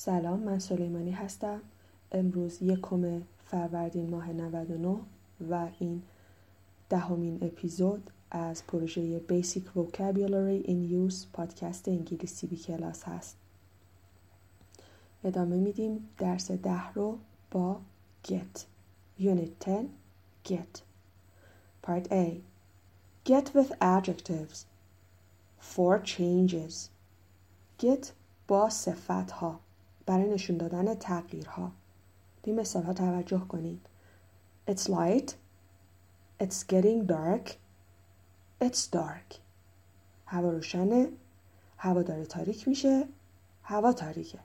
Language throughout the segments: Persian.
سلام من سلیمانی هستم. امروز یکم فروردین ماه 99 و این دهمین اپیزود از پروژه Basic Vocabulary in Use پادکست انگلیسی بی کلاس هست. ادامه میدیم درس ده رو با Get. Unit 10 Get. Part A. Get with adjectives. Four changes. Get با صفت ها برای نشون دادن تغییرها. به مثال ها توجه کنید. It's light. It's getting dark. It's dark. هوا روشنه. هوا داره تاریک میشه. هوا تاریکه.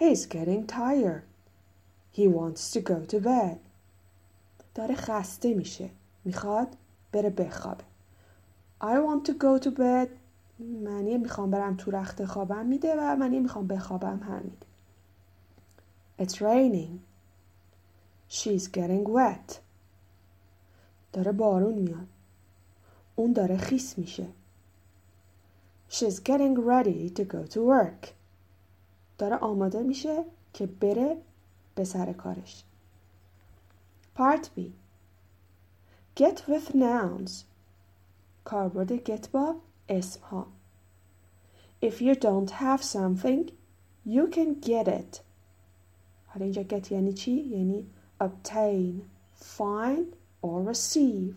He's getting tired. He wants to go to bed. داره خسته میشه. می‌خواد بره بخوابه. I want to go to bed. معنی می‌خوام برم تو رخت خوابم میده و معنی می‌خوام بخوابم هم میده. It's raining. She's getting wet. داره بارون میاد. اون داره خیس میشه. She's getting ready to go to work. داره آماده میشه که بره به سر کارش. Part B. Get with nouns. کاربرد get با اسم ها If you don't have something you can get it. حالا اینجا get یعنی چی؟ یعنی obtain find or receive.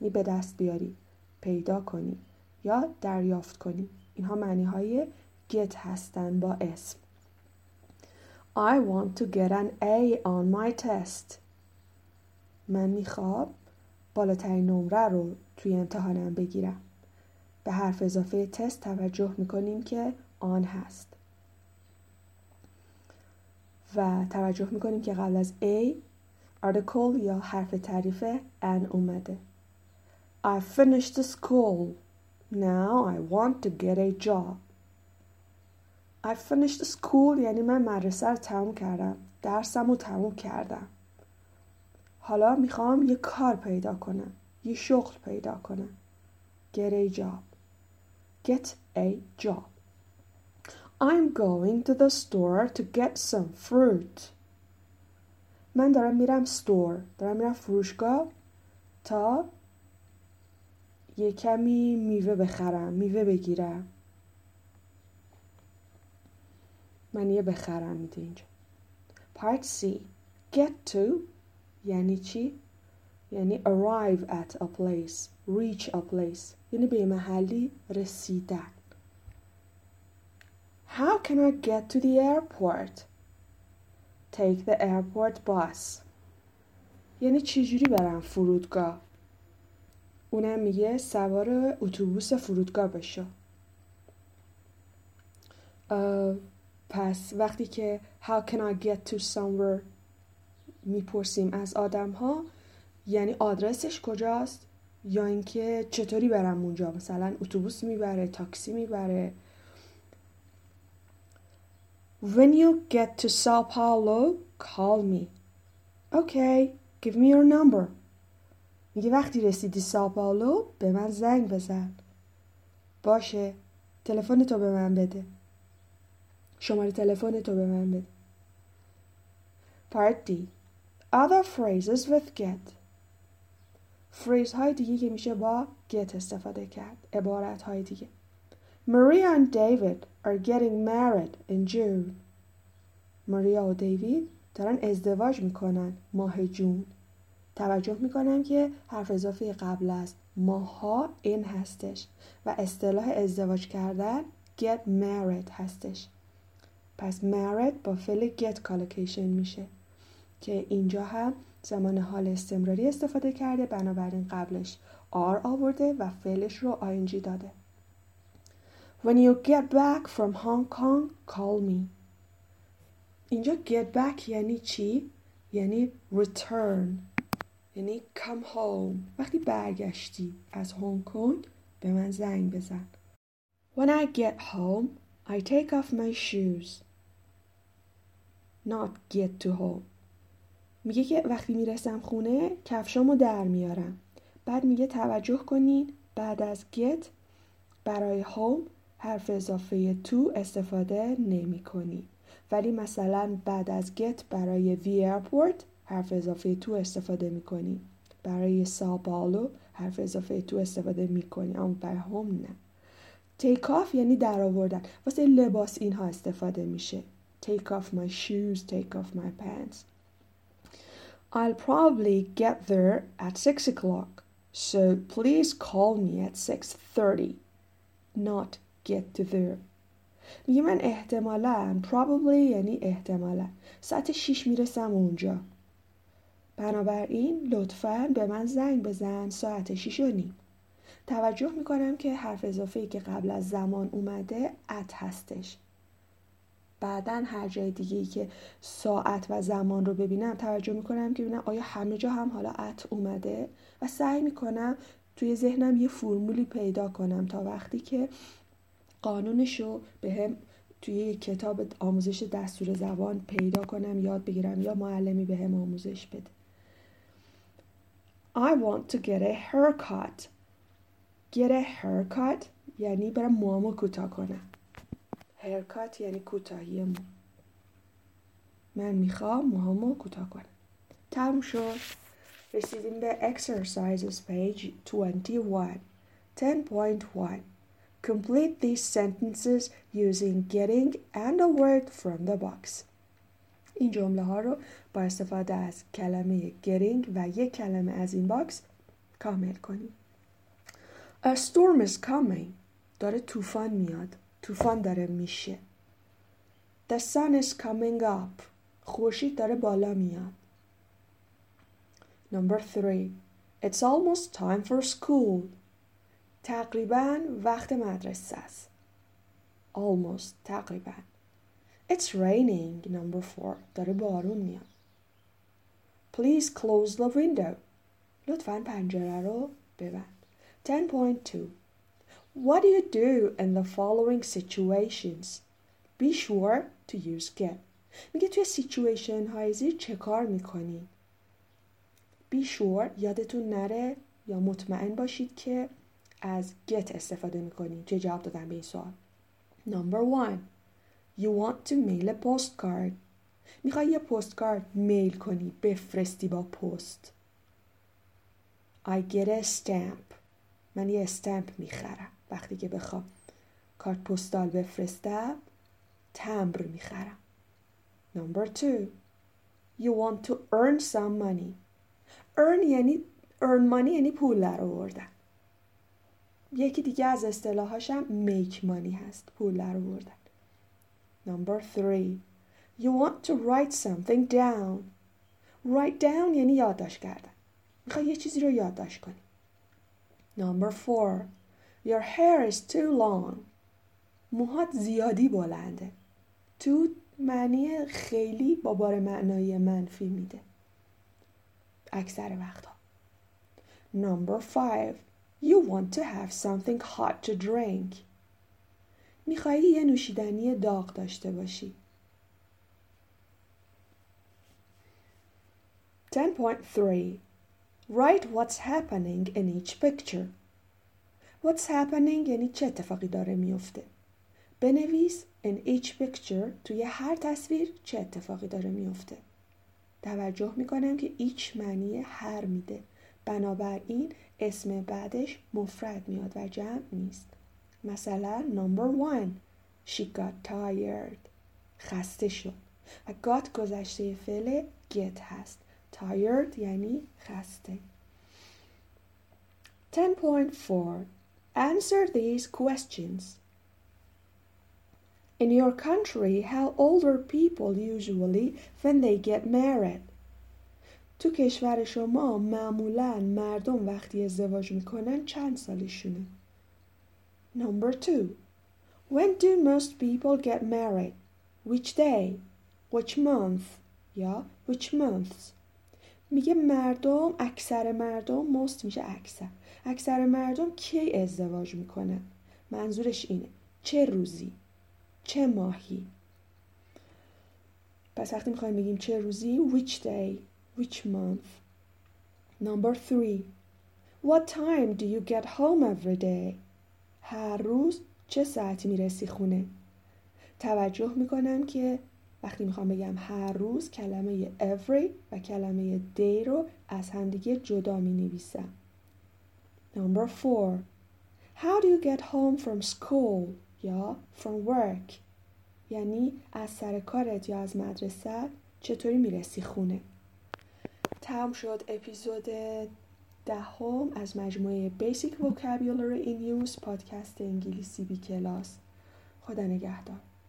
یعنی به دست بیاری پیدا کنی یا دریافت کنی. اینها معنی های get هستن با اسم. I want to get an A on my test. من می‌خوام بالاترین نمره رو توی امتحانم بگیرم. به حرف اضافه تست توجه می‌کنیم که آن هست. و توجه می‌کنیم که قبل از A article یا حرف تعریف ان اومده. I finished school. Now I want to get a job. I finished school یعنی من مدرسه رو تموم کردم. درسم رو تموم کردم. حالا می‌خوام یه کار پیدا کنم. یه شغل پیدا کنم. Get a job. Get a job. I'm going to the store to get some fruit. من دارم میرم ستور دارم میرم فروشگاه تا یه کمی میوه بخرم میوه بگیرم. من یه بخرم میده اینجا. Part C. Get to یعنی چی؟ یعنی arrive at a place reach a place. یعنی به محلی رسیدن. How can I get to the airport? Take the airport bus. یعنی چجوری برم فرودگاه؟ اونم میگه سوار اتوبوس فرودگاه بشو. پس وقتی که how can I get to somewhere می‌پرسیم از آدم ها یعنی آدرسش کجاست یا اینکه چطوری برم اونجا مثلا اتوبوس می‌بره تاکسی می‌بره When you get to Sao Paulo, call me. Okay, give me your number. میگه وقتی رسیدی ساو پائولو به من زنگ بزن. باشه، تلفن تو به من بده. شماره تلفن تو به من بده. Part D. Other phrases with get. فریز های دیگه که میشه با get استفاده کرد. عبارت های دیگه. Maria and David are getting married in June. ماریا و دیوید دارن ازدواج می‌کنن ماه جون. توجه می‌کنم که حرف اضافه قبل از ماها این هستش و اصطلاح ازدواج کردن get married هستش. پس married با فعل get collocation میشه که اینجا هم زمان حال استمراری استفاده کرده بنابراین قبلش R آورده و فعلش رو ing داده. When you get back from Hong Kong, call me. اینجا get back یعنی چی؟ یعنی return. یعنی come home. وقتی برگشتی از هنگ کنگ به من زنگ بزن. When I get home, I take off my shoes. Not get to home. میگه که وقتی می‌رسم خونه کفشامو در میارم. بعد میگه توجه کنین بعد از get برای home حرف اضافه تو استفاده نمی کنی. ولی مثلا بعد از get برای the airport حرف اضافه تو استفاده می‌کنی. برای ساپالو حرف اضافه تو استفاده می‌کنی اما برای هم نه. Take off یعنی در آوردن. واسه لباس اینها استفاده میشه. Take off my shoes take off my pants. I'll probably get there at 6 o'clock. So please call me at 6.30 not get to there. میگه من احتمالا probably یعنی احتمالا. ساعت 6 می‌رسم اونجا. بنابراین لطفا به من زنگ بزن ساعت 6 و نیم. توجه می‌کنم که حرف اضافه که قبل از زمان اومده ات هستش. بعدا هر جای دیگه ای که ساعت و زمان رو ببینم توجه می‌کنم که ببینم آیا همه جا هم حالا ات اومده؟ و سعی می‌کنم توی ذهنم یه فرمولی پیدا کنم تا وقتی که قانونش رو به هم توی یه کتاب آموزش دستور زبان پیدا کنم یاد بگیرم یا معلمی به هم آموزش بده. I want to get a haircut. Get a haircut یعنی برم موامو کوتاه کنم. Haircut یعنی کوتاهی مو من می‌خوام موهامو کوتاه کنم تموم شد رسیدیم به exercises page 21 10.1 Complete these sentences using getting and a word from the box. این جمله ها رو با استفاده از کلمه getting و یک کلمه از این باکس کامل کنیم. A storm is coming. داره طوفان میاد. طوفان داره میشه. The sun is coming up. خورشید داره بالا میاد. Number three. It's almost time for school. تقریبا وقت مدرسه است. Almost تقریبا. It's raining. Number four. داره بارون میاد. Please close the window. لطفا پنجره رو ببند. 10.2 What do you do in the following situations? Be sure to use get. میگه توی سیچویشن های زیر چه کار می‌کنی؟ Be sure یادتون نره یا مطمئن باشید که از get استفاده می‌کنی. چه جواب دادن به این سوال؟ Number one You want to mail a postcard. می‌خوای یه پستکارد میل کنی بفرستی با پست. I get a stamp. من یه استمپ می‌خرم وقتی که بخوام کارت پستال بفرستم تمبر می‌خرم. Number two. You want to earn some money. Earn یعنی earn money یعنی پول در آوردن. یکی دیگه از اصطلاحاشم make money هست پول در آوردن. Number three. You want to write something down. Write down یعنی یادداشت کردن. می‌خوای یه چیزی رو یادداشت کنی. Number four. Your hair is too long. موهات زیادی بلنده. تو معنی خیلی با بار معنایی منفی میده. اکثر وقتها. Number five. You want to have something hot to drink. میخوایی یه نوشیدنی داغ داشته باشی. 10.3 Write what's happening in each picture. What's happening یعنی چه اتفاقی داره میفته. بنویس in each picture توی هر تصویر چه اتفاقی داره میفته. توجه می‌کنم که each معنی هر میده. بنابراین اسم بعدش مفرد میاد و جمع نیست. مثلا number one she got tired خسته شد و got گذشته فعل get هست tired یعنی خسته 10.4 Answer these questions In your country, how old are people usually when they get married? تو کشور شما معمولا مردم وقتی ازدواج میکنن چند سالشونه؟ Number two. When do most people get married? Which day? Which month? یا which months? میگه مردم اکثر مردم most میشه اکثر. اکثر مردم کی ازدواج می‌کنن منظورش اینه. چه روزی؟ چه ماهی؟ پس وقتی می‌خوایم بگیم چه روزی which day which month number three. What time do you get home every day? هر روز چه ساعتی می‌رسی خونه؟ توجه می‌کنم که وقتی می‌خوام بگم هر روز کلمه every و کلمه day رو از همدیگه جدا می نویسم. Number four. How do you get home from school یا from work؟ یعنی از سر کارت یا از مدرسه چطوری می‌رسی خونه؟ تمام شد اپیزود دهم از مجموعه Basic Vocabulary in Use پادکست انگلیسی بی کلاس خدا نگهدار